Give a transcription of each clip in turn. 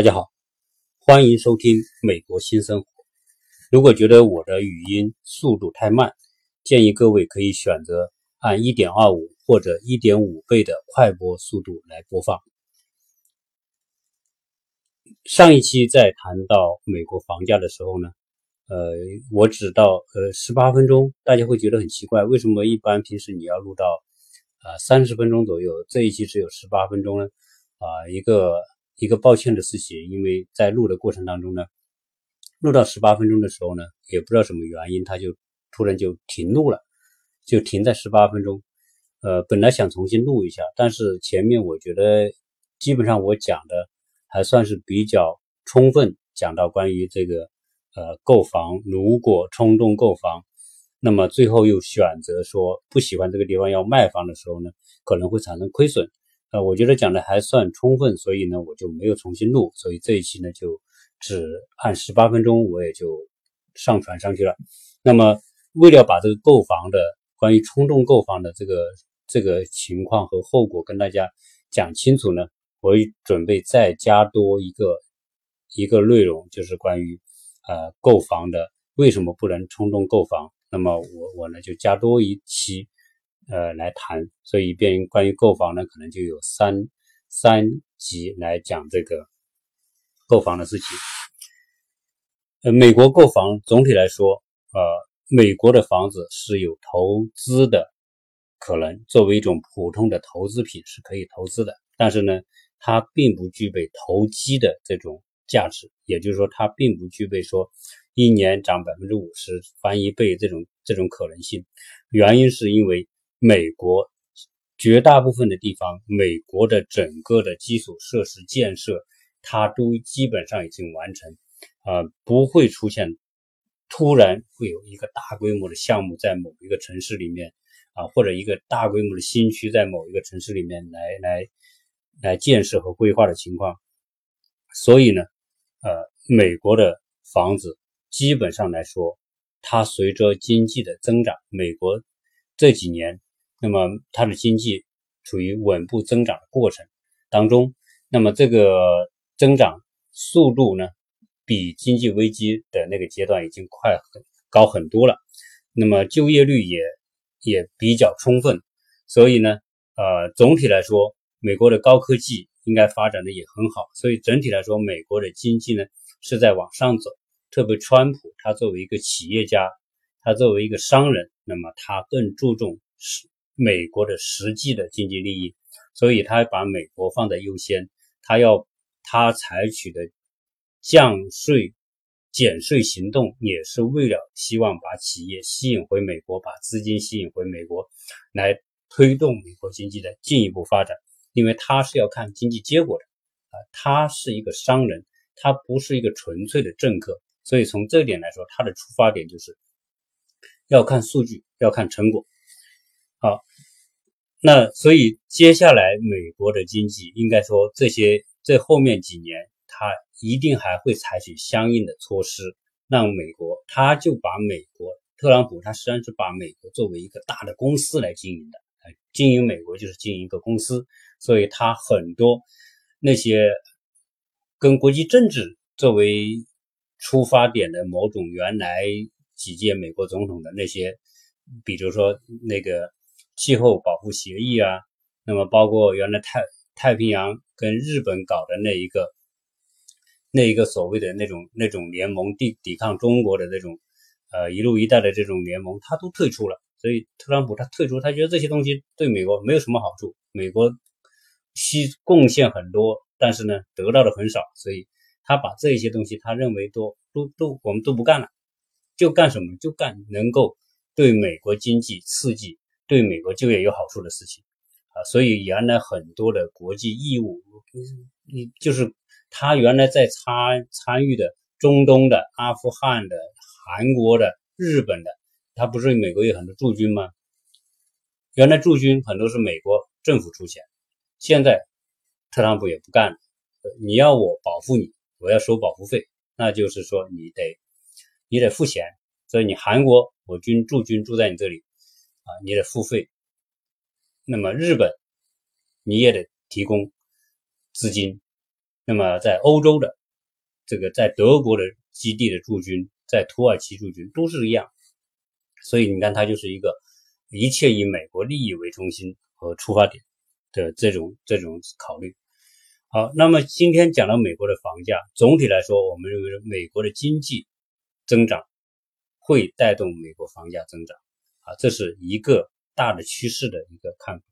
大家好，欢迎收听《美国新生活》。如果觉得我的语音速度太慢，建议各位可以选择按一点二五或者一点五倍的快播速度来播放。上一期在谈到美国房价的时候呢，呃，我只到呃十八分钟，大家会觉得很奇怪，为什么一般平时你要录到啊三十分钟左右，这一期只有十八分钟呢？啊，一个。一个抱歉的事情，因为在录的过程当中呢，录到十八分钟的时候呢，也不知道什么原因，它就突然就停录了，就停在十八分钟。呃，本来想重新录一下，但是前面我觉得基本上我讲的还算是比较充分，讲到关于这个呃购房，如果冲动购房，那么最后又选择说不喜欢这个地方要卖房的时候呢，可能会产生亏损。呃，我觉得讲的还算充分，所以呢，我就没有重新录，所以这一期呢就只按十八分钟，我也就上传上去了。那么，为了把这个购房的关于冲动购房的这个这个情况和后果跟大家讲清楚呢，我准备再加多一个一个内容，就是关于呃购房的为什么不能冲动购房。那么我我呢就加多一期。呃，来谈，所以便关于购房呢，可能就有三三集来讲这个购房的事情。呃，美国购房总体来说，呃，美国的房子是有投资的可能，作为一种普通的投资品是可以投资的，但是呢，它并不具备投机的这种价值，也就是说，它并不具备说一年涨百分之五十、翻一倍这种这种可能性。原因是因为。美国绝大部分的地方，美国的整个的基础设施建设，它都基本上已经完成，啊，不会出现突然会有一个大规模的项目在某一个城市里面，啊，或者一个大规模的新区在某一个城市里面来来来建设和规划的情况。所以呢，呃，美国的房子基本上来说，它随着经济的增长，美国这几年。那么它的经济处于稳步增长的过程当中，那么这个增长速度呢，比经济危机的那个阶段已经快很高很多了。那么就业率也也比较充分，所以呢，呃，总体来说，美国的高科技应该发展的也很好。所以整体来说，美国的经济呢是在往上走。特别川普他作为一个企业家，他作为一个商人，那么他更注重是。美国的实际的经济利益，所以他把美国放在优先，他要他采取的降税减税行动，也是为了希望把企业吸引回美国，把资金吸引回美国，来推动美国经济的进一步发展。因为他是要看经济结果的啊，他是一个商人，他不是一个纯粹的政客，所以从这点来说，他的出发点就是要看数据，要看成果。好，那所以接下来美国的经济应该说这些这后面几年，它一定还会采取相应的措施，让美国他就把美国特朗普他实际上是把美国作为一个大的公司来经营的，经营美国就是经营一个公司，所以他很多那些跟国际政治作为出发点的某种原来几届美国总统的那些，比如说那个。气候保护协议啊，那么包括原来太太平洋跟日本搞的那一个那一个所谓的那种那种联盟抵抵抗中国的那种呃一路一带的这种联盟，他都退出了。所以特朗普他退出，他觉得这些东西对美国没有什么好处，美国吸贡献很多，但是呢得到的很少，所以他把这些东西他认为都都都我们都不干了，就干什么就干能够对美国经济刺激。对美国就业有好处的事情啊，所以原来很多的国际义务，你就是他原来在参参与的中东的、阿富汗的、韩国的、日本的，他不是美国有很多驻军吗？原来驻军很多是美国政府出钱，现在特朗普也不干了，你要我保护你，我要收保护费，那就是说你得你得付钱，所以你韩国我军驻军住在你这里。啊，你得付费。那么日本，你也得提供资金。那么在欧洲的这个在德国的基地的驻军，在土耳其驻军都是一样。所以你看，它就是一个一切以美国利益为中心和出发点的这种这种考虑。好，那么今天讲到美国的房价，总体来说，我们认为美国的经济增长会带动美国房价增长这是一个大的趋势的一个看法。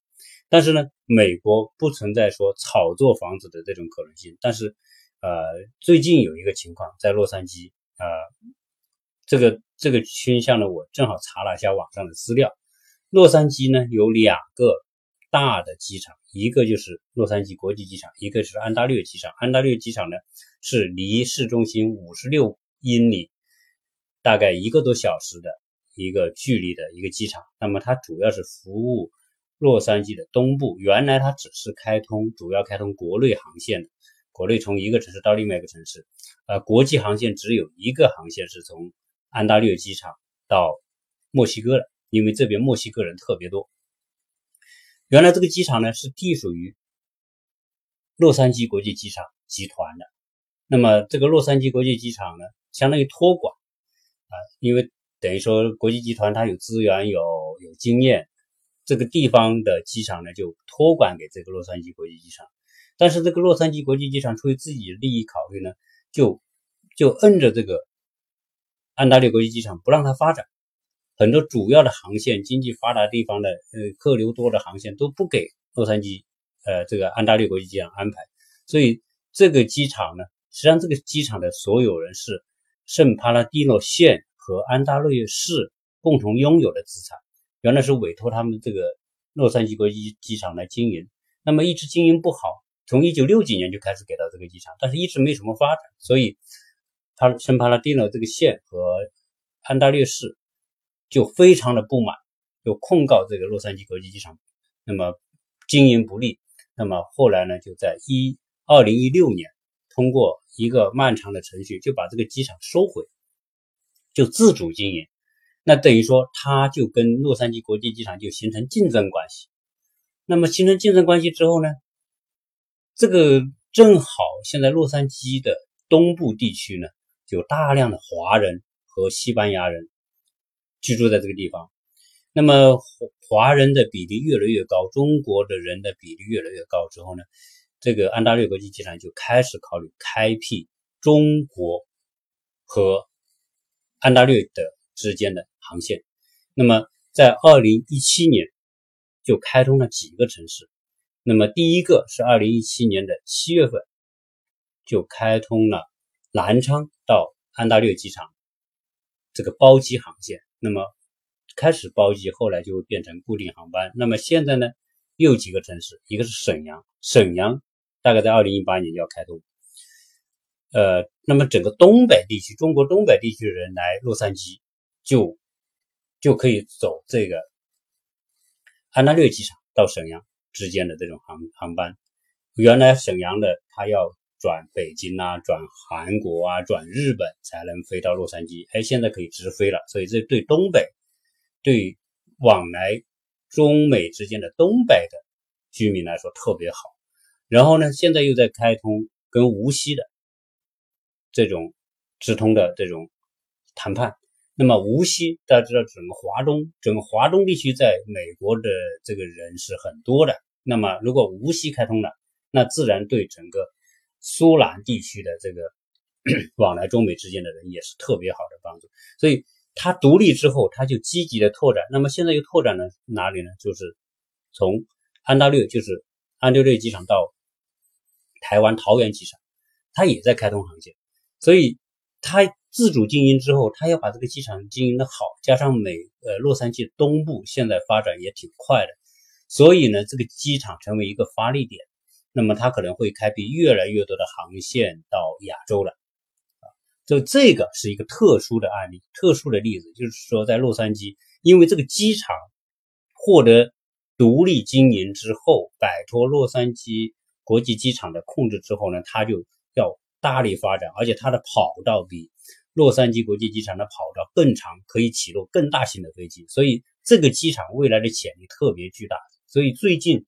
但是呢，美国不存在说炒作房子的这种可能性。但是，呃，最近有一个情况在洛杉矶啊。这个这个倾向呢，我正好查了一下网上的资料。洛杉矶呢有两个大的机场，一个就是洛杉矶国际机场，一个是安大略机场。安大略机场呢是离市中心五十六英里，大概一个多小时的一个距离的一个机场。那么它主要是服务洛杉矶的东部。原来它只是开通主要开通国内航线的，国内从一个城市到另外一个城市，呃，国际航线只有一个航线是从。安大略机场到墨西哥的，因为这边墨西哥人特别多。原来这个机场呢是隶属于洛杉矶国际机场集团的。那么这个洛杉矶国际机场呢，相当于托管啊，因为等于说国际集团它有资源、有有经验，这个地方的机场呢就托管给这个洛杉矶国际机场。但是这个洛杉矶国际机场出于自己的利益考虑呢，就就摁着这个。安大略国际机场不让它发展，很多主要的航线、经济发达地方的呃客流多的航线都不给洛杉矶呃这个安大略国际机场安排，所以这个机场呢，实际上这个机场的所有人是圣帕拉蒂诺县和安大略市共同拥有的资产，原来是委托他们这个洛杉矶国际机场来经营，那么一直经营不好，从一九六几年就开始给到这个机场，但是一直没什么发展，所以。他圣帕拉蒂诺这个县和安大略市就非常的不满，就控告这个洛杉矶国际机场，那么经营不利。那么后来呢，就在一二零一六年，通过一个漫长的程序，就把这个机场收回，就自主经营。那等于说，他就跟洛杉矶国际机场就形成竞争关系。那么形成竞争关系之后呢，这个正好现在洛杉矶的东部地区呢。有大量的华人和西班牙人居住在这个地方，那么华人的比例越来越高，中国的人的比例越来越高之后呢，这个安大略国际机场就开始考虑开辟中国和安大略的之间的航线。那么在二零一七年就开通了几个城市，那么第一个是二零一七年的七月份就开通了南昌。到安大略机场，这个包机航线，那么开始包机，后来就会变成固定航班。那么现在呢，又几个城市，一个是沈阳，沈阳大概在二零一八年就要开通。呃，那么整个东北地区，中国东北地区的人来洛杉矶，就就可以走这个安大略机场到沈阳之间的这种航航班。原来沈阳的他要。转北京啊，转韩国啊，转日本才能飞到洛杉矶。哎，现在可以直飞了，所以这对东北，对往来中美之间的东北的居民来说特别好。然后呢，现在又在开通跟无锡的这种直通的这种谈判。那么无锡大家知道，整个华东，整个华东地区在美国的这个人是很多的。那么如果无锡开通了，那自然对整个。苏南地区的这个 往来中美之间的人也是特别好的帮助，所以他独立之后，他就积极的拓展。那么现在又拓展了哪里呢？就是从安大略，就是安大略机场到台湾桃园机场，它也在开通航线。所以他自主经营之后，他要把这个机场经营的好，加上美呃洛杉矶东部现在发展也挺快的，所以呢，这个机场成为一个发力点。那么它可能会开辟越来越多的航线到亚洲了，啊，就这个是一个特殊的案例，特殊的例子，就是说在洛杉矶，因为这个机场获得独立经营之后，摆脱洛杉矶国际机场的控制之后呢，它就要大力发展，而且它的跑道比洛杉矶国际机场的跑道更长，可以起落更大型的飞机，所以这个机场未来的潜力特别巨大。所以最近，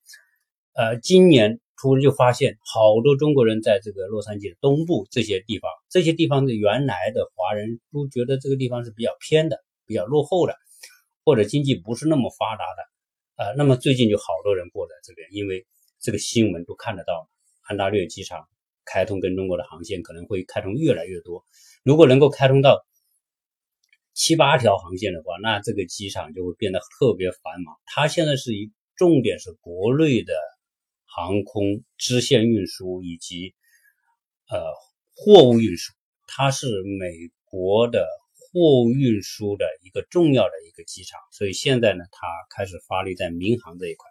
呃，今年。突然就发现好多中国人在这个洛杉矶的东部这些地方，这些地方的原来的华人都觉得这个地方是比较偏的、比较落后的，或者经济不是那么发达的，呃，那么最近就好多人过来这边，因为这个新闻都看得到，安大略机场开通跟中国的航线可能会开通越来越多，如果能够开通到七八条航线的话，那这个机场就会变得特别繁忙。它现在是一重点是国内的。航空支线运输以及呃货物运输，它是美国的货物运输的一个重要的一个机场，所以现在呢，它开始发力在民航这一块。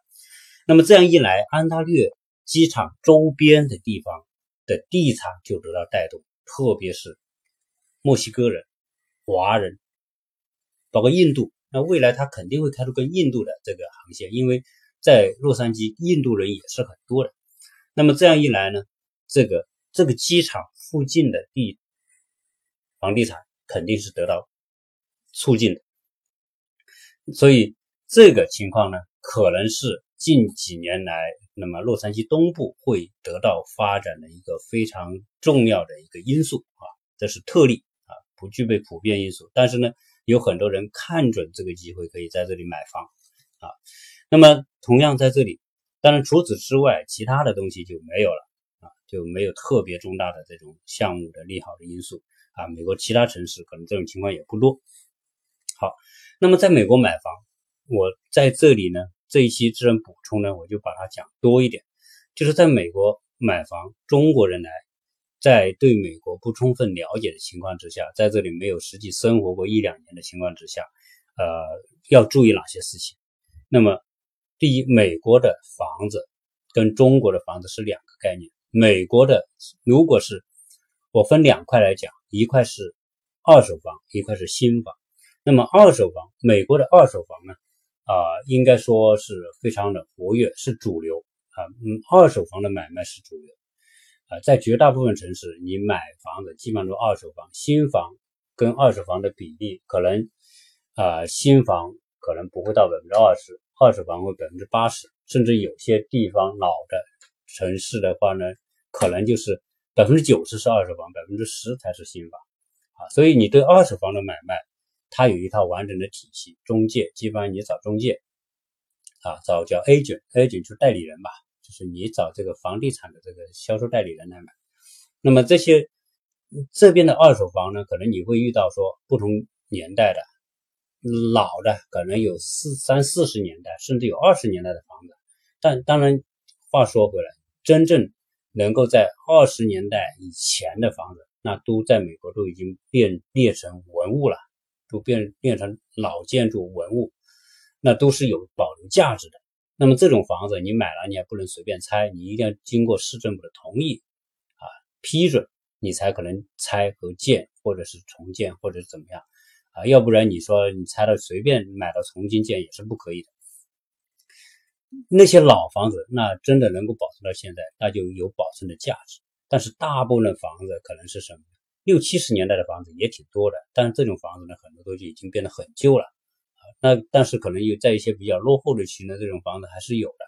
那么这样一来，安大略机场周边的地方的地产就得到带动，特别是墨西哥人、华人，包括印度，那未来它肯定会开出跟印度的这个航线，因为。在洛杉矶，印度人也是很多的。那么这样一来呢，这个这个机场附近的地房地产肯定是得到促进的。所以这个情况呢，可能是近几年来，那么洛杉矶东部会得到发展的一个非常重要的一个因素啊，这是特例啊，不具备普遍因素。但是呢，有很多人看准这个机会，可以在这里买房啊。那么，同样在这里，当然除此之外，其他的东西就没有了啊，就没有特别重大的这种项目的利好的因素啊。美国其他城市可能这种情况也不多。好，那么在美国买房，我在这里呢，这一期自然补充呢，我就把它讲多一点，就是在美国买房，中国人来在对美国不充分了解的情况之下，在这里没有实际生活过一两年的情况之下，呃，要注意哪些事情？那么。第一，美国的房子跟中国的房子是两个概念。美国的如果是我分两块来讲，一块是二手房，一块是新房。那么二手房，美国的二手房呢，啊，应该说是非常的活跃，是主流啊。嗯，二手房的买卖是主流啊，在绝大部分城市，你买房子基本上都二手房，新房跟二手房的比例可能啊，新房可能不会到百分之二十。二手房会百分之八十，甚至有些地方老的城市的话呢，可能就是百分之九十是二手房，百分之十才是新房啊。所以你对二手房的买卖，它有一套完整的体系。中介基本上你找中介啊，找叫 agent，agent 就是代理人吧，就是你找这个房地产的这个销售代理人来买。那么这些这边的二手房呢，可能你会遇到说不同年代的。老的可能有四三四十年代，甚至有二十年代的房子，但当然，话说回来，真正能够在二十年代以前的房子，那都在美国都已经变列成文物了，都变变成老建筑文物，那都是有保留价值的。那么这种房子你买了，你也不能随便拆，你一定要经过市政府的同意啊批准，你才可能拆和建，或者是重建，或者是怎么样。啊，要不然你说你拆了随便买了重新建也是不可以的。那些老房子，那真的能够保存到现在，那就有保存的价值。但是大部分房子可能是什么？六七十年代的房子也挺多的，但是这种房子呢，很多都已经变得很旧了啊。那但是可能有在一些比较落后的区呢，这种房子还是有的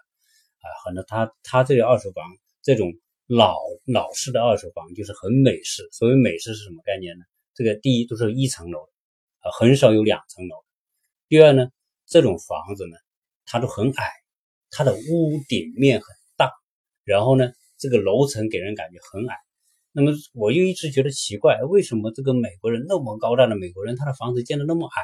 啊。很多他他这个二手房，这种老老式的二手房就是很美式。所谓美式是什么概念呢？这个第一都是一层楼。啊，很少有两层楼。第二呢，这种房子呢，它都很矮，它的屋顶面很大，然后呢，这个楼层给人感觉很矮。那么我又一直觉得奇怪，为什么这个美国人那么高大的美国人，他的房子建的那么矮？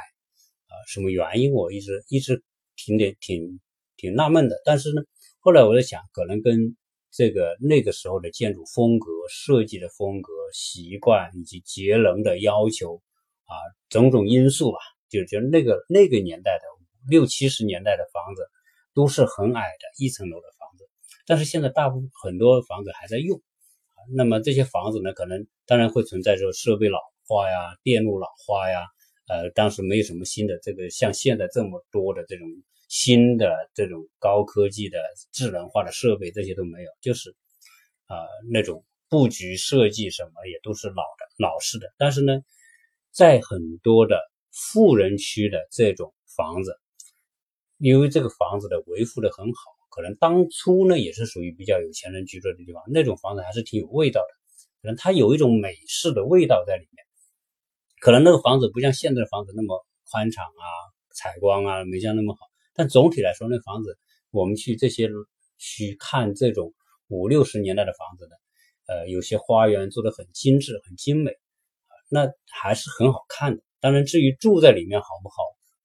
啊，什么原因？我一直一直挺得挺挺纳闷的。但是呢，后来我在想，可能跟这个那个时候的建筑风格、设计的风格、习惯以及节能的要求。啊，种种因素吧，就就那个那个年代的六七十年代的房子，都是很矮的一层楼的房子。但是现在大部分很多房子还在用，那么这些房子呢，可能当然会存在着设备老化呀、电路老化呀。呃，当时没有什么新的这个像现在这么多的这种新的这种高科技的智能化的设备，这些都没有，就是啊那种布局设计什么也都是老的老式的。但是呢。在很多的富人区的这种房子，因为这个房子的维护的很好，可能当初呢也是属于比较有钱人居住的地方，那种房子还是挺有味道的，可能它有一种美式的味道在里面。可能那个房子不像现在的房子那么宽敞啊、采光啊没像那么好，但总体来说，那房子我们去这些去看这种五六十年代的房子呢，呃，有些花园做的很精致、很精美，那还是很好看的。当然，至于住在里面好不好？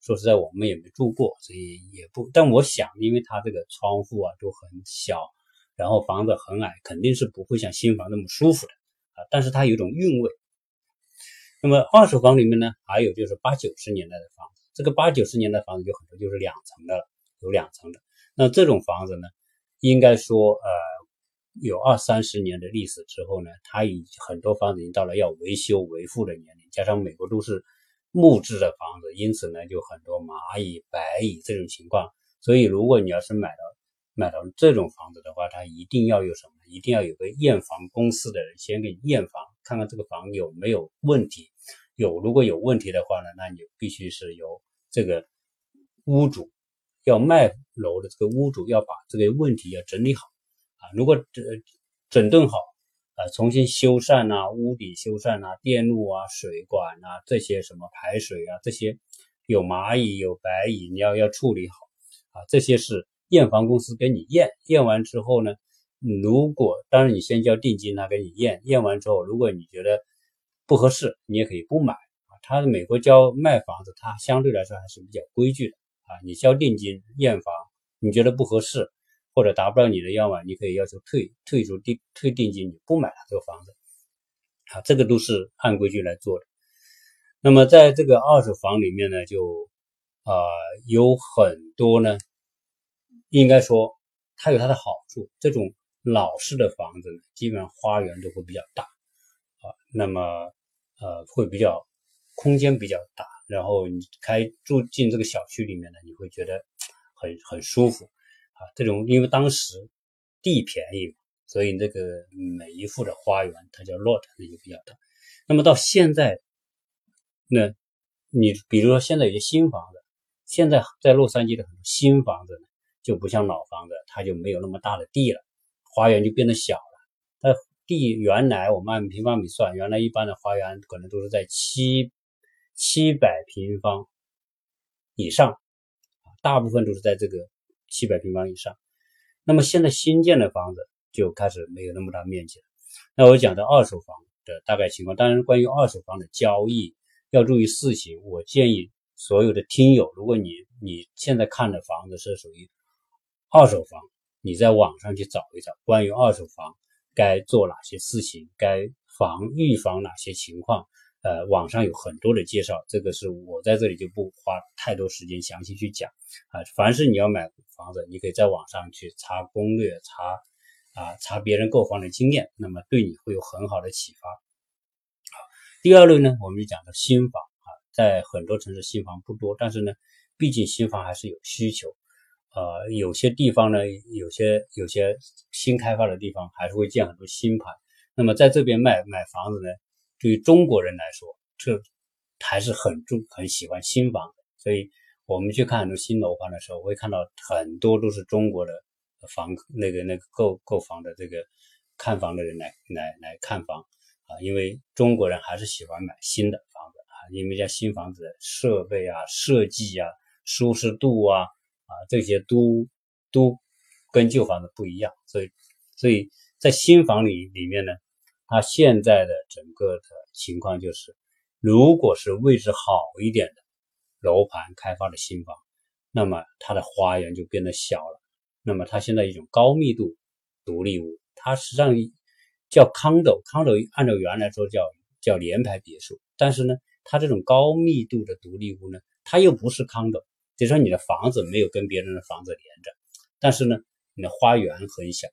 说实在，我们也没住过，所以也不。但我想，因为它这个窗户啊都很小，然后房子很矮，肯定是不会像新房那么舒服的啊。但是它有一种韵味。那么二手房里面呢，还有就是八九十年代的房子，这个八九十年代房子有很多就是两层的了，有两层的。那这种房子呢，应该说呃有二三十年的历史之后呢，它已很多房子已经到了要维修维护的年龄，加上美国都是。木质的房子，因此呢，就很多蚂蚁、白蚁这种情况。所以，如果你要是买到买到这种房子的话，它一定要有什么？一定要有个验房公司的人先给你验房，看看这个房有没有问题。有，如果有问题的话呢，那你必须是由这个屋主要卖楼的这个屋主要把这个问题要整理好啊。如果整整顿好。重新修缮呐，屋顶修缮呐，电路啊、水管呐，这些什么排水啊，这些有蚂蚁、有白蚁，你要要处理好啊。这些是验房公司给你验，验完之后呢，如果当然你先交定金，他给你验，验完之后，如果你觉得不合适，你也可以不买啊。他美国交卖房子，他相对来说还是比较规矩的啊。你交定金验房，你觉得不合适。或者达不到你的要求，你可以要求退退出定退定金，你不买了这个房子，啊，这个都是按规矩来做的。那么在这个二手房里面呢，就啊有很多呢，应该说它有它的好处。这种老式的房子呢，基本上花园都会比较大，啊，那么呃会比较空间比较大，然后你开住进这个小区里面呢，你会觉得很很舒服。啊这种因为当时地便宜，所以这个每一户的花园它叫 lot，那就比较大。那么到现在，那你比如说现在有些新房子，现在在洛杉矶的很多新房子呢，就不像老房子，它就没有那么大的地了，花园就变得小了。那地原来我们按平方米算，原来一般的花园可能都是在七七百平方以上，大部分都是在这个。七百平方以上，那么现在新建的房子就开始没有那么大面积了。那我讲的二手房的大概情况，当然关于二手房的交易要注意事情。我建议所有的听友，如果你你现在看的房子是属于二手房，你在网上去找一找关于二手房该做哪些事情，该防预防哪些情况。呃，网上有很多的介绍，这个是我在这里就不花太多时间详细去讲啊。凡是你要买房子，你可以在网上去查攻略，查啊查别人购房的经验，那么对你会有很好的启发。好，第二类呢，我们就讲的新房啊，在很多城市新房不多，但是呢，毕竟新房还是有需求，呃，有些地方呢，有些有些新开发的地方还是会建很多新盘，那么在这边卖买房子呢。对于中国人来说，这还是很重很喜欢新房的，所以我们去看很多新楼盘的时候，会看到很多都是中国的房那个那个购购房的这个看房的人来来来看房啊，因为中国人还是喜欢买新的房子啊，因为像新房子设备啊、设计啊、舒适度啊啊这些都都跟旧房子不一样，所以所以在新房里里面呢。它现在的整个的情况就是，如果是位置好一点的楼盘开发的新房，那么它的花园就变得小了。那么它现在一种高密度独立屋，它实际上叫 condo，condo 按照原来说叫叫联排别墅，但是呢，它这种高密度的独立屋呢，它又不是 condo，就说你的房子没有跟别人的房子连着，但是呢，你的花园很小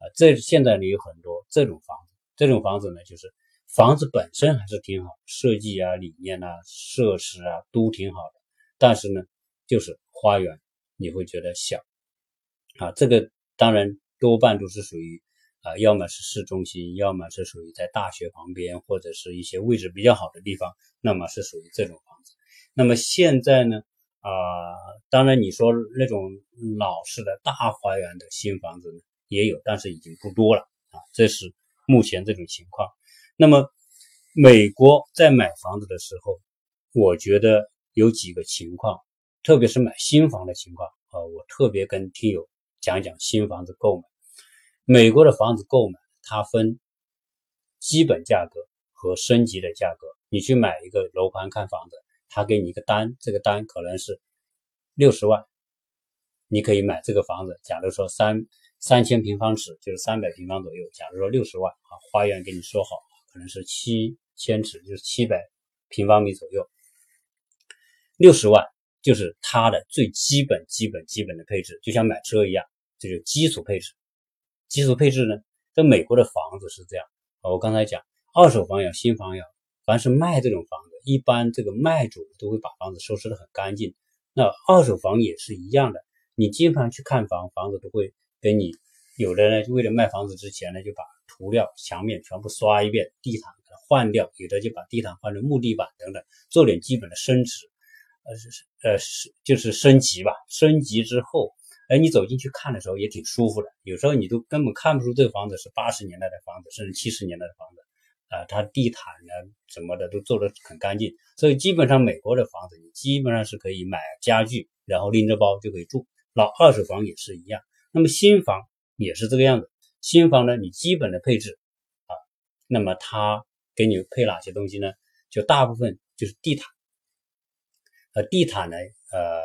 啊。这现在呢有很多这种房子。这种房子呢，就是房子本身还是挺好，设计啊、理念啊、设施啊都挺好的，但是呢，就是花园你会觉得小啊。这个当然多半都是属于啊，要么是市中心，要么是属于在大学旁边或者是一些位置比较好的地方，那么是属于这种房子。那么现在呢，啊，当然你说那种老式的大花园的新房子呢也有，但是已经不多了啊。这是目前这种情况。那么美国在买房子的时候，我觉得有几个情况，特别是买新房的情况啊，我特别跟听友讲讲新房子购买。美国的房子购买，它分基本价格和升级的价格。你去买一个楼盘看房子，他给你一个单，这个单可能是六十万，你可以买这个房子。假如说三三千平方尺，就是三百平方左右。假如说六十万啊，花园给你说好，可能是七千尺，就是七百平方米左右。六十万就是它的最基本、基本、基本的配置，就像买车一样，这就基础配置。基础配置呢，在美国的房子是这样啊。我刚才讲，二手房要新房要，凡是卖这种房子，一般这个卖主都会把房子收拾得很干净。那二手房也是一样的，你经常去看房，房子都会给你有的呢，就为了卖房子之前呢，就把涂料、墙面全部刷一遍，地毯给它换掉，有的就把地毯换成木地板等等，做点基本的升值，呃是呃是就是升级吧。升级之后。哎，你走进去看的时候也挺舒服的。有时候你都根本看不出这个房子是八十年代的房子，甚至七十年代的房子。啊，它地毯呢什么的都做得很干净。所以基本上美国的房子，你基本上是可以买家具，然后拎着包就可以住。老二手房也是一样。那么新房也是这个样子。新房呢，你基本的配置啊，那么它给你配哪些东西呢？就大部分就是地毯。呃，地毯呢，呃，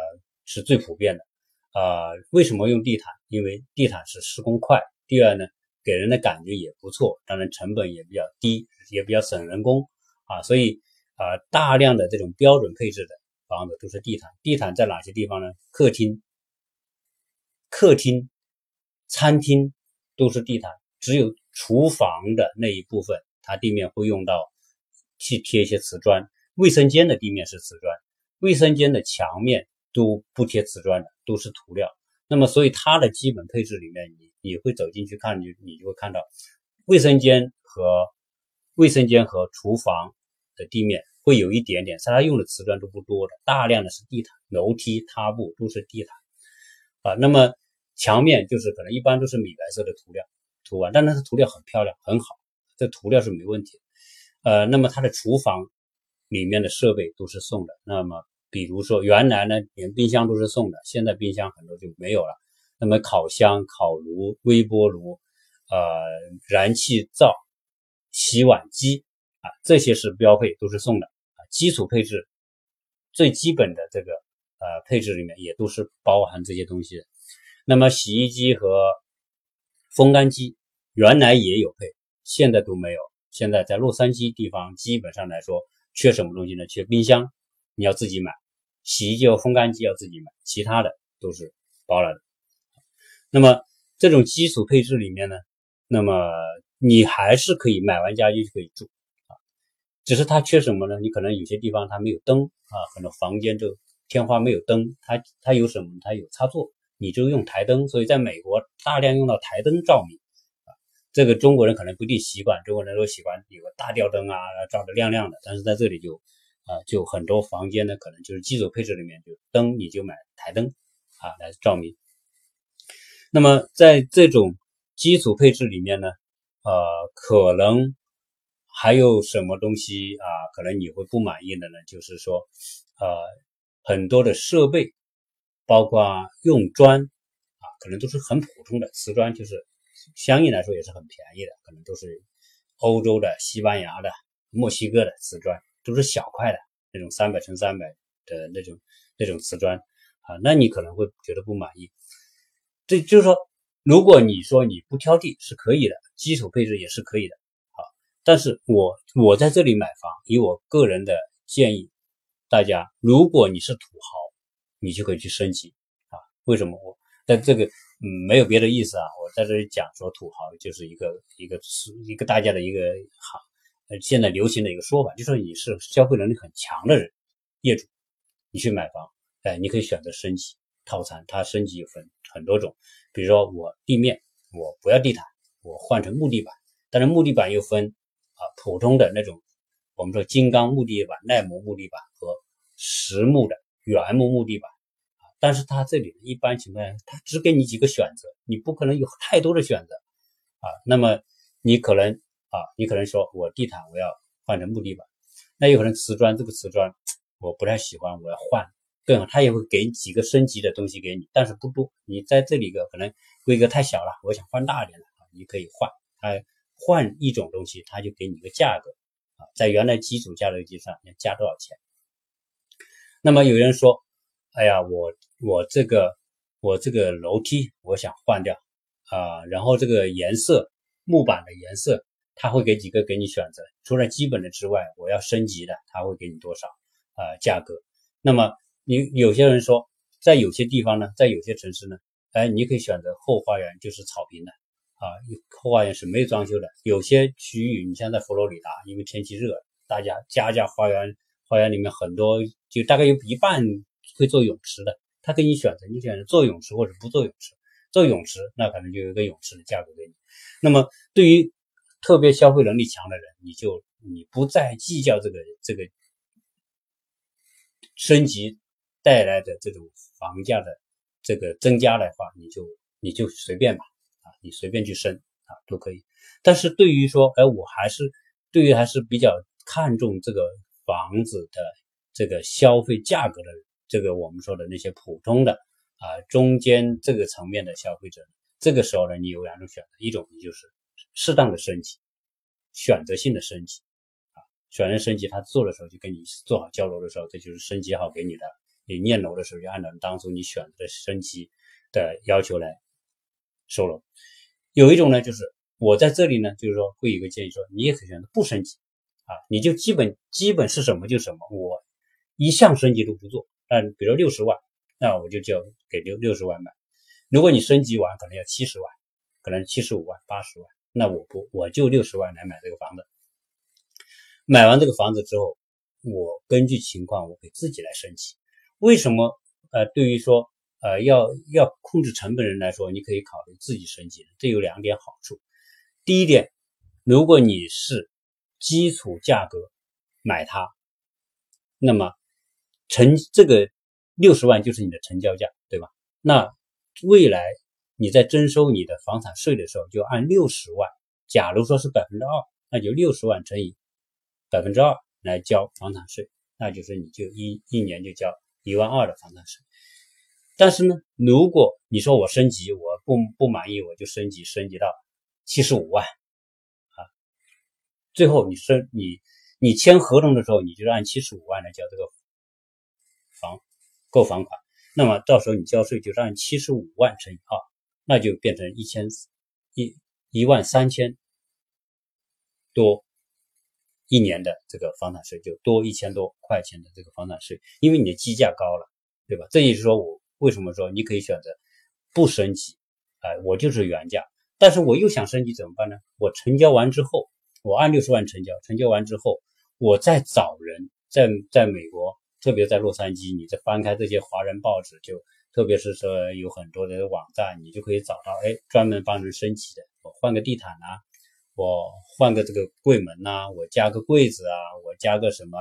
是最普遍的。啊，为什么用地毯？因为地毯是施工快，第二呢，给人的感觉也不错，当然成本也比较低，也比较省人工啊。所以啊，大量的这种标准配置的房子都是地毯。地毯在哪些地方呢？客厅、客厅、餐厅都是地毯，只有厨房的那一部分，它地面会用到去贴一些瓷砖。卫生间的地面是瓷砖，卫生间的墙面。都不贴瓷砖的，都是涂料。那么，所以它的基本配置里面，你你会走进去看，你你就会看到，卫生间和卫生间和厨房的地面会有一点点，它用的瓷砖都不多的，大量的是地毯，楼梯、踏步都是地毯啊。那么墙面就是可能一般都是米白色的涂料涂完，但那是涂料很漂亮，很好，这涂料是没问题。呃，那么它的厨房里面的设备都是送的，那么。比如说，原来呢，连冰箱都是送的，现在冰箱很多就没有了。那么，烤箱、烤炉、微波炉，呃，燃气灶、洗碗机啊，这些是标配，都是送的啊。基础配置最基本的这个呃配置里面也都是包含这些东西的。那么，洗衣机和风干机原来也有配，现在都没有。现在在洛杉矶地方，基本上来说，缺什么东西呢？缺冰箱，你要自己买。洗衣机和风干机要自己买，其他的都是包了的。那么这种基础配置里面呢，那么你还是可以买完家具就可以住啊，只是它缺什么呢？你可能有些地方它没有灯啊，很多房间就天花没有灯，它它有什么？它有插座，你就用台灯。所以在美国大量用到台灯照明啊，这个中国人可能不一定习惯，中国人都喜欢有个大吊灯啊，照得亮亮的，但是在这里就。啊，就很多房间呢，可能就是基础配置里面就灯，你就买台灯啊来照明。那么在这种基础配置里面呢，呃，可能还有什么东西啊？可能你会不满意的呢？就是说，呃，很多的设备，包括用砖啊，可能都是很普通的瓷砖，就是相应来说也是很便宜的，可能都是欧洲的、西班牙的、墨西哥的瓷砖。都是小块的那种三百乘三百的那种那种瓷砖啊，那你可能会觉得不满意。这就是说，如果你说你不挑剔是可以的，基础配置也是可以的啊。但是我我在这里买房，以我个人的建议，大家如果你是土豪，你就可以去升级啊。为什么我在这个嗯没有别的意思啊？我在这里讲说土豪就是一个一个是一个大家的一个好。呃，现在流行的一个说法，就说你是消费能力很强的人，业主，你去买房，哎，你可以选择升级套餐，它升级有分很多种，比如说我地面我不要地毯，我换成木地板，但是木地板又分啊普通的那种，我们说金刚木地板、耐磨木地板和实木的原木木地板，但是它这里一般情况下，它只给你几个选择，你不可能有太多的选择啊。那么你可能啊，你可能说我地毯我要换成木地板，那有可能瓷砖这个瓷砖我不太喜欢，我要换更好，他也会给几个升级的东西给你，但是不多。你在这里个可能规格太小了，我想换大一点的啊，你可以换，它换一种东西，他就给你个价格啊，在原来基础价格基础上要加多少钱。那么有人说，哎呀，我我这个我这个楼梯我想换掉啊，然后这个颜色木板的颜色，他会给几个给你选择，除了基本的之外，我要升级的，他会给你多少啊价格？那么你有些人说，在有些地方呢，在有些城市呢，哎，你可以选择后花园就是草坪的啊，后花园是没有装修的。有些区域，你像在佛罗里达，因为天气热，大家家家花园。花园里面很多，就大概有一半会做泳池的，他给你选择，你选择做泳池或者不做泳池。做泳池，那可能就有一个泳池的价格给你。那么对于特别消费能力强的人，你就你不再计较这个这个升级带来的这种房价的这个增加的话，你就你就随便吧，啊，你随便去升啊都可以。但是对于说，哎，我还是对于还是比较看重这个。房子的这个消费价格的这个我们说的那些普通的啊中间这个层面的消费者，这个时候呢，你有两种选择，一种就是适当的升级，选择性的升级啊，选择升级，他做的时候就跟你做好交流的时候，这就是升级好给你的，你念楼的时候就按照当初你选择的升级的要求来收楼。有一种呢，就是我在这里呢，就是说会有个建议说，你也可以选择不升级。啊，你就基本基本是什么就什么，我一项升级都不做。嗯，比如六十万，那我就交给六六十万买。如果你升级完可能要七十万，可能七十五万、八十万，那我不我就六十万来买这个房子。买完这个房子之后，我根据情况我给自己来升级。为什么？呃，对于说呃要要控制成本人来说，你可以考虑自己升级。这有两点好处。第一点，如果你是基础价格买它，那么成这个六十万就是你的成交价，对吧？那未来你在征收你的房产税的时候，就按六十万，假如说是百分之二，那就六十万乘以百分之二来交房产税，那就是你就一一年就交一万二的房产税。但是呢，如果你说我升级，我不不满意，我就升级升级到七十五万啊。最后你升你你签合同的时候，你就是按七十五万来交这个购房款，那么到时候你交税就是按七十五万乘以二，那就变成一千一一万三千多一年的这个房产税就多一千多块钱的这个房产税，因为你的基价高了，对吧？这也是说我为什么说你可以选择不升级，哎，我就是原价，但是我又想升级怎么办呢？我成交完之后。我按六十万成交，成交完之后，我再找人在在美国，特别在洛杉矶，你再翻开这些华人报纸，就特别是说有很多的网站，你就可以找到，哎，专门帮人升级的，我换个地毯啊，我换个这个柜门呐，我加个柜子啊，我加个什么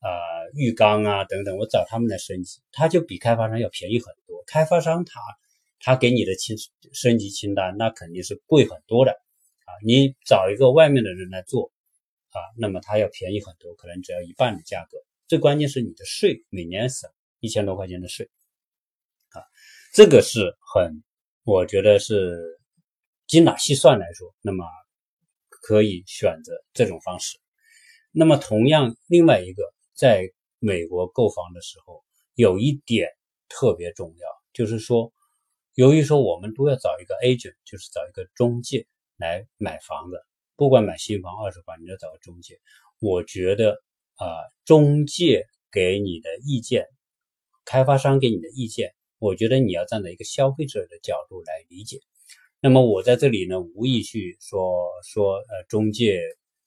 啊浴缸啊等等，我找他们来升级，他就比开发商要便宜很多。开发商他他给你的清升级清单，那肯定是贵很多的啊。你找一个外面的人来做，啊，那么他要便宜很多，可能只要一半的价格。最关键是你的税每年省一千多块钱的税，啊，这个是很，我觉得是精打细算来说，那么可以选择这种方式。那么同样，另外一个在美国购房的时候，有一点特别重要，就是说，由于说我们都要找一个 agent，就是找一个中介。来买房子，不管买新房、二手房，你要找个中介。我觉得啊，中介给你的意见，开发商给你的意见，我觉得你要站在一个消费者的角度来理解。那么我在这里呢，无意去说说呃，中介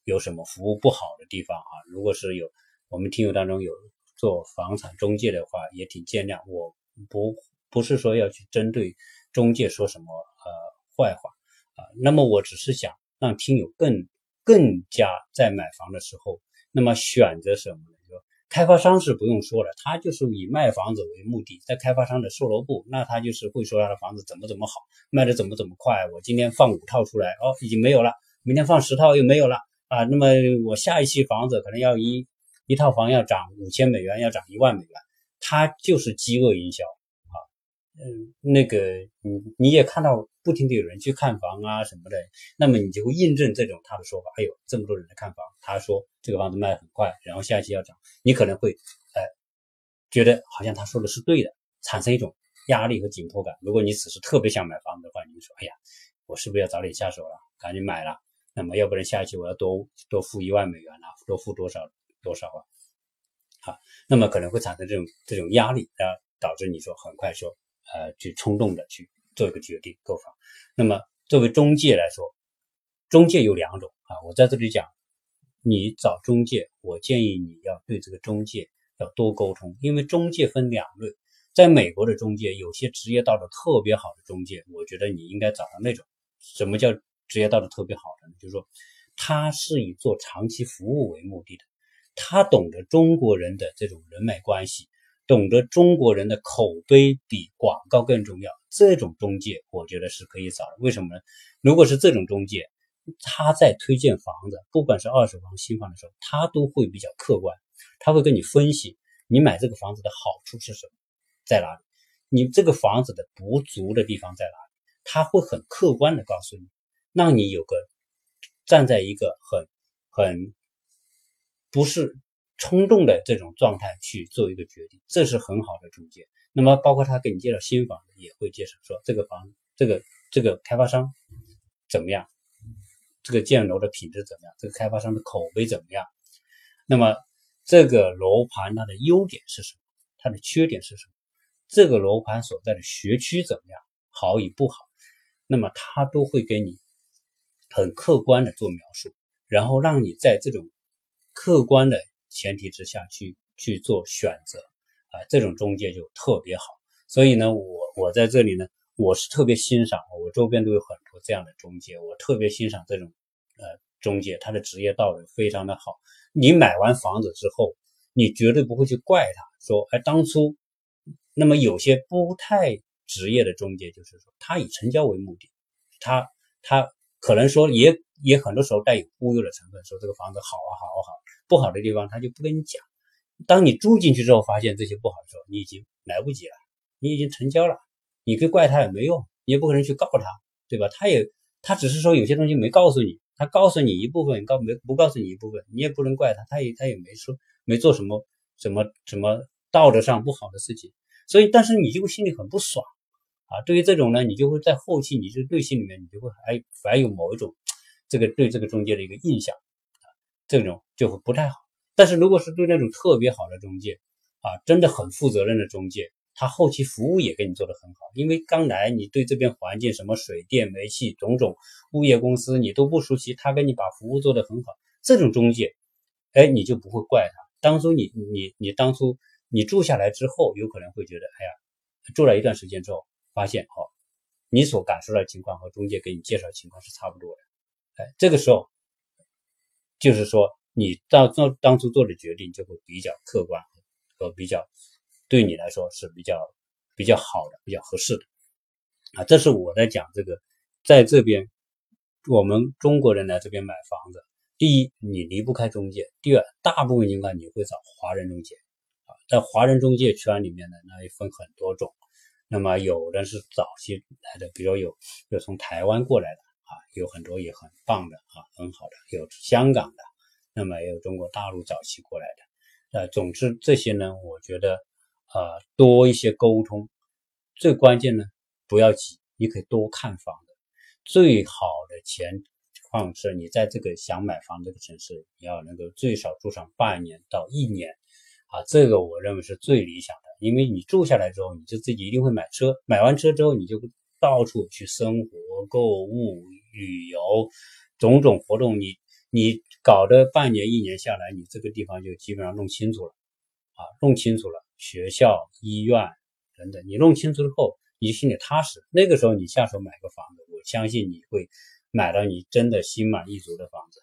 有什么服务不好的地方啊。如果是有我们听友当中有做房产中介的话，也挺见谅。我不不是说要去针对中介说什么呃坏话。啊，那么我只是想让听友更更加在买房的时候，那么选择什么呢？说开发商是不用说了，他就是以卖房子为目的，在开发商的售楼部，那他就是会说他的房子怎么怎么好，卖的怎么怎么快。我今天放五套出来，哦，已经没有了；明天放十套又没有了啊。那么我下一期房子可能要一一套房要涨五千美元，要涨一万美元，他就是饥饿营销啊。嗯，那个你你也看到不停的有人去看房啊什么的，那么你就会印证这种他的说法。哎呦，这么多人来看房，他说这个房子卖很快，然后下一期要涨，你可能会呃觉得好像他说的是对的，产生一种压力和紧迫感。如果你此时特别想买房子的话，你就说哎呀，我是不是要早点下手了，赶紧买了？那么要不然下一期我要多多付一万美元啊，多付多少多少啊？好，那么可能会产生这种这种压力，然后导致你说很快说。呃，去冲动的去做一个决定购房。那么作为中介来说，中介有两种啊。我在这里讲，你找中介，我建议你要对这个中介要多沟通，因为中介分两类。在美国的中介，有些职业道德特别好的中介，我觉得你应该找到那种。什么叫职业道德特别好的呢？就是说，他是以做长期服务为目的的，他懂得中国人的这种人脉关系。懂得中国人的口碑比广告更重要，这种中介我觉得是可以找的。为什么呢？如果是这种中介，他在推荐房子，不管是二手房、新房的时候，他都会比较客观，他会跟你分析你买这个房子的好处是什么，在哪里，你这个房子的不足的地方在哪里，他会很客观的告诉你，让你有个站在一个很很不是。冲动的这种状态去做一个决定，这是很好的中介。那么，包括他给你介绍新房，也会介绍说这个房、这个这个开发商怎么样，这个建楼的品质怎么样，这个开发商的口碑怎么样。那么，这个楼盘它的优点是什么？它的缺点是什么？这个楼盘所在的学区怎么样，好与不好？那么，他都会给你很客观的做描述，然后让你在这种客观的。前提之下去去做选择，啊，这种中介就特别好。所以呢，我我在这里呢，我是特别欣赏，我周边都有很多这样的中介，我特别欣赏这种呃中介，他的职业道德非常的好。你买完房子之后，你绝对不会去怪他，说哎当初，那么有些不太职业的中介，就是说他以成交为目的，他他可能说也也很多时候带有忽悠的成分，说这个房子好啊好啊好。不好的地方他就不跟你讲，当你住进去之后，发现这些不好的时候，你已经来不及了，你已经成交了，你可以怪他也没用，你也不可能去告他，对吧？他也他只是说有些东西没告诉你，他告诉你一部分，告没不告诉你一部分，你也不能怪他，他也他也没说没做什么什么什么道德上不好的事情，所以但是你就会心里很不爽啊。对于这种呢，你就会在后期你就对心里面你就会还反而有某一种这个对这个中介的一个印象。这种就会不太好，但是如果是对那种特别好的中介啊，真的很负责任的中介，他后期服务也给你做得很好。因为刚来，你对这边环境什么水电煤气种种物业公司你都不熟悉，他给你把服务做得很好。这种中介，哎，你就不会怪他。当初你你你当初你住下来之后，有可能会觉得，哎呀，住了一段时间之后，发现哦，你所感受到的情况和中介给你介绍情况是差不多的。哎，这个时候。就是说，你到做当初做的决定就会比较客观和比较对你来说是比较比较好的、比较合适的啊。这是我在讲这个，在这边我们中国人来这边买房子，第一你离不开中介，第二大部分情况你会找华人中介啊。在华人中介圈里面呢，那也分很多种，那么有的是早期来的，比如有有从台湾过来的。啊，有很多也很棒的啊，很好的，有香港的，那么也有中国大陆早期过来的，呃，总之这些呢，我觉得呃多一些沟通，最关键呢不要急，你可以多看房子，最好的情况是你在这个想买房这个城市，你要能够最少住上半年到一年，啊，这个我认为是最理想的，因为你住下来之后，你就自己一定会买车，买完车之后你就到处去生活、购物。旅游种种活动，你你搞的半年一年下来，你这个地方就基本上弄清楚了啊，弄清楚了学校、医院等等，你弄清楚之后，你心里踏实。那个时候你下手买个房子，我相信你会买到你真的心满意足的房子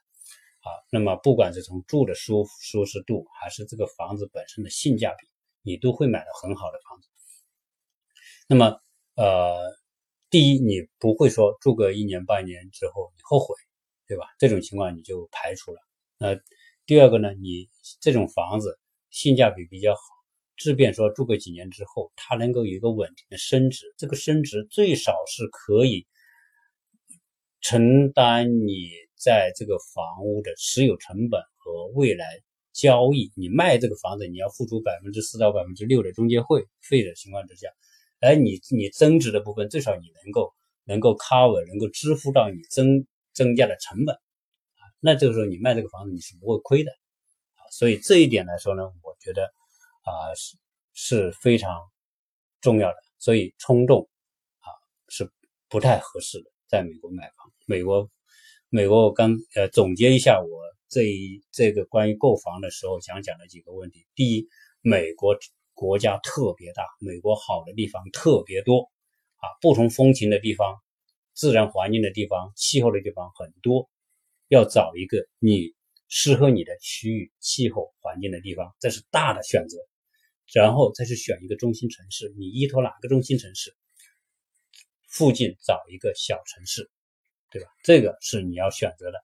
啊。那么不管是从住的舒舒适度，还是这个房子本身的性价比，你都会买到很好的房子。那么，呃，第一，你不会说住个一年半年之后你后悔，对吧？这种情况你就排除了。那第二个呢，你这种房子性价比比较好，即便说住个几年之后，它能够有一个稳定的升值，这个升值最少是可以承担你。在这个房屋的持有成本和未来交易，你卖这个房子，你要付出百分之四到百分之六的中介费费的情况之下，而你你增值的部分，最少你能够能够 cover，能够支付到你增增加的成本。啊，那这个时候你卖这个房子你是不会亏的。啊，所以这一点来说呢，我觉得啊是是非常重要的，所以冲动啊是不太合适的，在美国买房，美国。美国，我刚呃总结一下，我这一这个关于购房的时候想讲的几个问题。第一，美国国家特别大，美国好的地方特别多啊，不同风情的地方、自然环境的地方、气候的地方很多，要找一个你适合你的区域、气候环境的地方，这是大的选择。然后再去选一个中心城市，你依托哪个中心城市？附近找一个小城市。对吧？这个是你要选择的，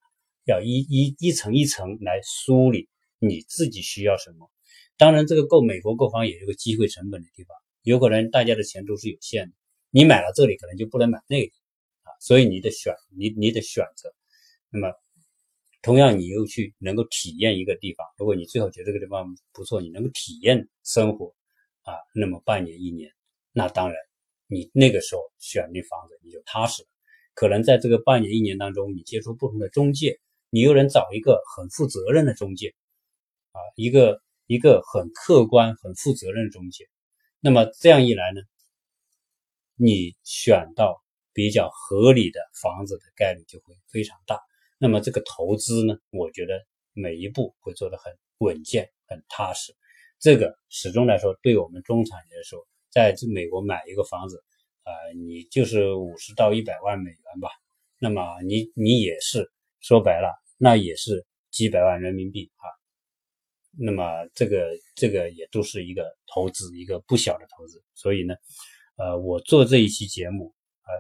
要一一一层一层来梳理你自己需要什么。当然，这个购美国购房也有个机会成本的地方，有可能大家的钱都是有限的，你买了这里可能就不能买那里啊，所以你得选，你你得选择。那么，同样你又去能够体验一个地方，如果你最后觉得这个地方不错，你能够体验生活啊，那么半年一年，那当然你那个时候选那房子你就踏实了。可能在这个半年一年当中，你接触不同的中介，你又能找一个很负责任的中介，啊，一个一个很客观、很负责任的中介。那么这样一来呢，你选到比较合理的房子的概率就会非常大。那么这个投资呢，我觉得每一步会做得很稳健、很踏实。这个始终来说，对我们中产来说，在这美国买一个房子。啊，你就是五十到一百万美元吧，那么你你也是说白了，那也是几百万人民币啊。那么这个这个也都是一个投资，一个不小的投资。所以呢，呃，我做这一期节目，呃，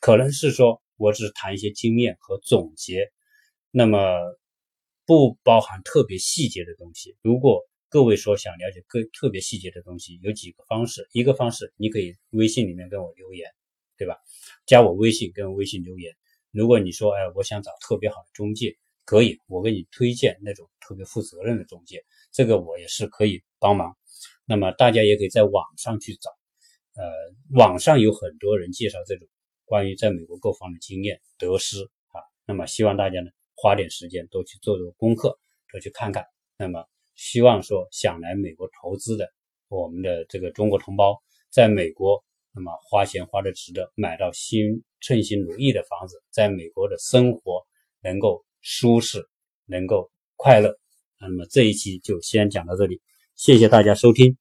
可能是说我只谈一些经验和总结，那么不包含特别细节的东西。如果各位说想了解各特别细节的东西，有几个方式。一个方式，你可以微信里面跟我留言，对吧？加我微信，跟微信留言。如果你说，哎，我想找特别好的中介，可以，我给你推荐那种特别负责任的中介，这个我也是可以帮忙。那么大家也可以在网上去找，呃，网上有很多人介绍这种关于在美国购房的经验得失啊。那么希望大家呢花点时间多去做做功课，多去看看。那么。希望说想来美国投资的我们的这个中国同胞，在美国那么花钱花的值得，买到心称心如意的房子，在美国的生活能够舒适，能够快乐。那么这一期就先讲到这里，谢谢大家收听。